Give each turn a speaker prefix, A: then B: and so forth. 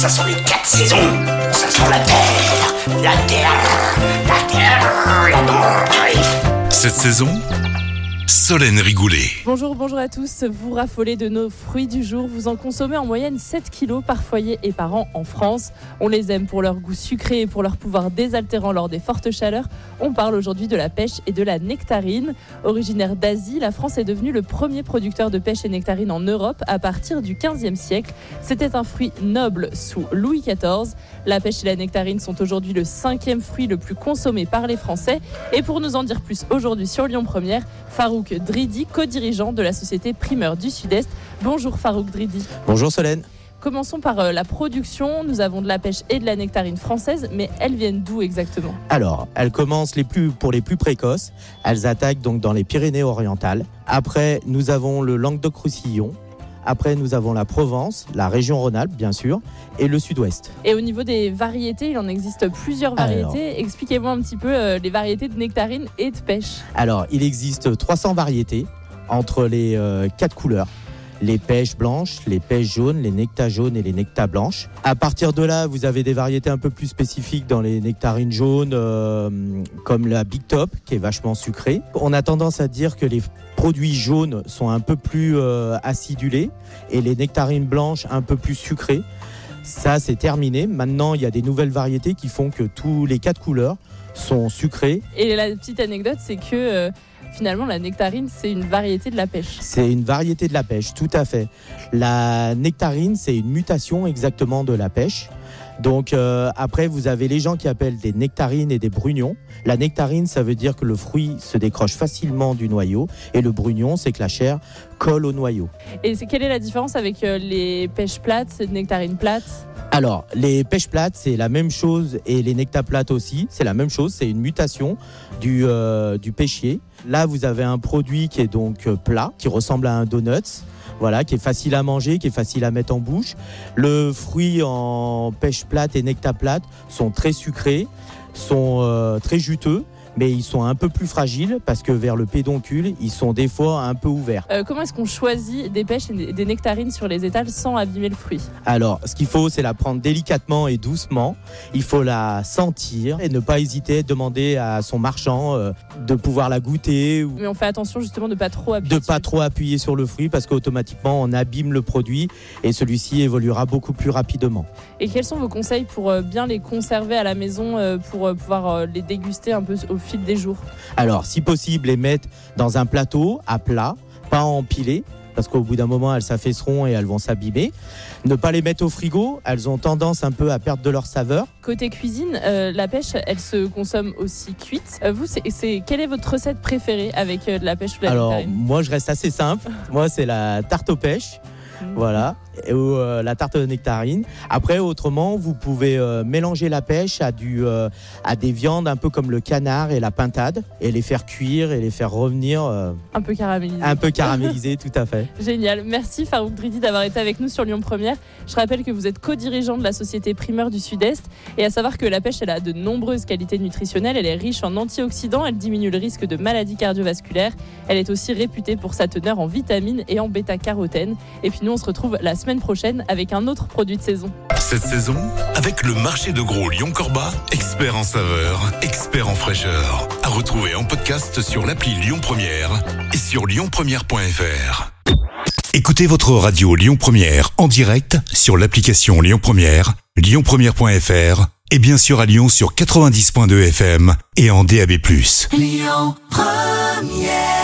A: Ça sont les quatre saisons. Ça sent la terre, la terre, la terre, la terre.
B: Cette saison, Solène Rigoulet.
C: Bonjour, bonjour à tous. Vous raffolez de nos fruits du jour. Vous en consommez en moyenne 7 kilos par foyer et par an en France. On les aime pour leur goût sucré et pour leur pouvoir désaltérant lors des fortes chaleurs. On parle aujourd'hui de la pêche et de la nectarine. Originaire d'Asie, la France est devenue le premier producteur de pêche et nectarine en Europe à partir du 15e siècle. C'était un fruit noble sous Louis XIV. La pêche et la nectarine sont aujourd'hui le cinquième fruit le plus consommé par les Français. Et pour nous en dire plus aujourd'hui sur Lyon Première, Farouk Dridi, co-dirigeant de la société Primeur du Sud-Est. Bonjour Farouk Dridi.
D: Bonjour Solène.
C: Commençons par euh, la production. Nous avons de la pêche et de la nectarine française, mais elles viennent d'où exactement?
D: Alors, elles commencent les plus, pour les plus précoces. Elles attaquent donc dans les Pyrénées-Orientales. Après, nous avons le Languedoc-Roussillon. Après, nous avons la Provence, la région Rhône-Alpes, bien sûr, et le Sud-Ouest.
C: Et au niveau des variétés, il en existe plusieurs variétés. Expliquez-moi un petit peu euh, les variétés de nectarine et de pêche.
D: Alors, il existe 300 variétés entre les euh, quatre couleurs les pêches blanches, les pêches jaunes, les nectas jaunes et les nectas blanches. À partir de là, vous avez des variétés un peu plus spécifiques dans les nectarines jaunes, euh, comme la Big Top, qui est vachement sucrée. On a tendance à dire que les produits jaunes sont un peu plus euh, acidulés et les nectarines blanches un peu plus sucrées. Ça, c'est terminé. Maintenant, il y a des nouvelles variétés qui font que tous les quatre couleurs sont sucrées.
C: Et la petite anecdote, c'est que euh, finalement, la nectarine, c'est une variété de la pêche.
D: C'est une variété de la pêche, tout à fait. La nectarine, c'est une mutation exactement de la pêche. Donc euh, après, vous avez les gens qui appellent des nectarines et des brugnons. La nectarine, ça veut dire que le fruit se décroche facilement du noyau. Et le brugnon, c'est que la chair colle au noyau.
C: Et quelle est la différence avec euh, les pêches plates, nectarines plates?
D: Alors, les pêches plates, c'est la même chose et les nectaplates aussi, c'est la même chose, c'est une mutation du, euh, du pêchier. Là, vous avez un produit qui est donc plat, qui ressemble à un donut, voilà, qui est facile à manger, qui est facile à mettre en bouche. Le fruit en pêche plate et nectaplate sont très sucrés, sont euh, très juteux mais ils sont un peu plus fragiles parce que vers le pédoncule, ils sont des fois un peu ouverts.
C: Euh, comment est-ce qu'on choisit des pêches et des nectarines sur les étals sans abîmer le fruit?
D: Alors, ce qu'il faut, c'est la prendre délicatement et doucement. Il faut la sentir et ne pas hésiter à demander à son marchand euh, de pouvoir la goûter.
C: Mais on fait attention justement de pas trop appuyer.
D: De pas trop appuyer sur le fruit parce qu'automatiquement on abîme le produit et celui-ci évoluera beaucoup plus rapidement.
C: Et quels sont vos conseils pour euh, bien les conserver à la maison pour pouvoir les déguster un peu au fil des jours
D: Alors, si possible, les mettre dans un plateau à plat, pas empilé, parce qu'au bout d'un moment, elles s'affaisseront et elles vont s'abîmer. Ne pas les mettre au frigo, elles ont tendance un peu à perdre de leur saveur.
C: Côté cuisine, euh, la pêche, elle se consomme aussi cuite. Euh, vous, c'est, quelle est votre recette préférée avec euh, de la pêche ou de la
D: Alors, moi, je reste assez simple. moi, c'est la tarte aux pêches. Mmh. Voilà ou euh, la tarte de nectarine. Après, autrement, vous pouvez euh, mélanger la pêche à, du, euh, à des viandes un peu comme le canard et la pintade et les faire cuire et les faire revenir.
C: un peu caramélisé.
D: Un peu caramélisé, tout à fait.
C: Génial. Merci Farouk Dridi d'avoir été avec nous sur Lyon Première. Je rappelle que vous êtes co-dirigeant de la société Primeur du Sud-Est et à savoir que la pêche, elle a de nombreuses qualités nutritionnelles. Elle est riche en antioxydants, elle diminue le risque de maladies cardiovasculaires. Elle est aussi réputée pour sa teneur en vitamines et en bêta-carotène. Et puis nous, on se retrouve la semaine prochaine avec un autre produit de saison.
B: Cette saison, avec le marché de gros Lyon-Corba, expert en saveur, expert en fraîcheur. À retrouver en podcast sur l'appli Lyon Première et sur lyonpremière.fr. Écoutez votre radio Lyon Première en direct sur l'application Lyon Première, lyonpremière.fr et bien sûr à Lyon sur 90.2 FM et en DAB+. Lyon Première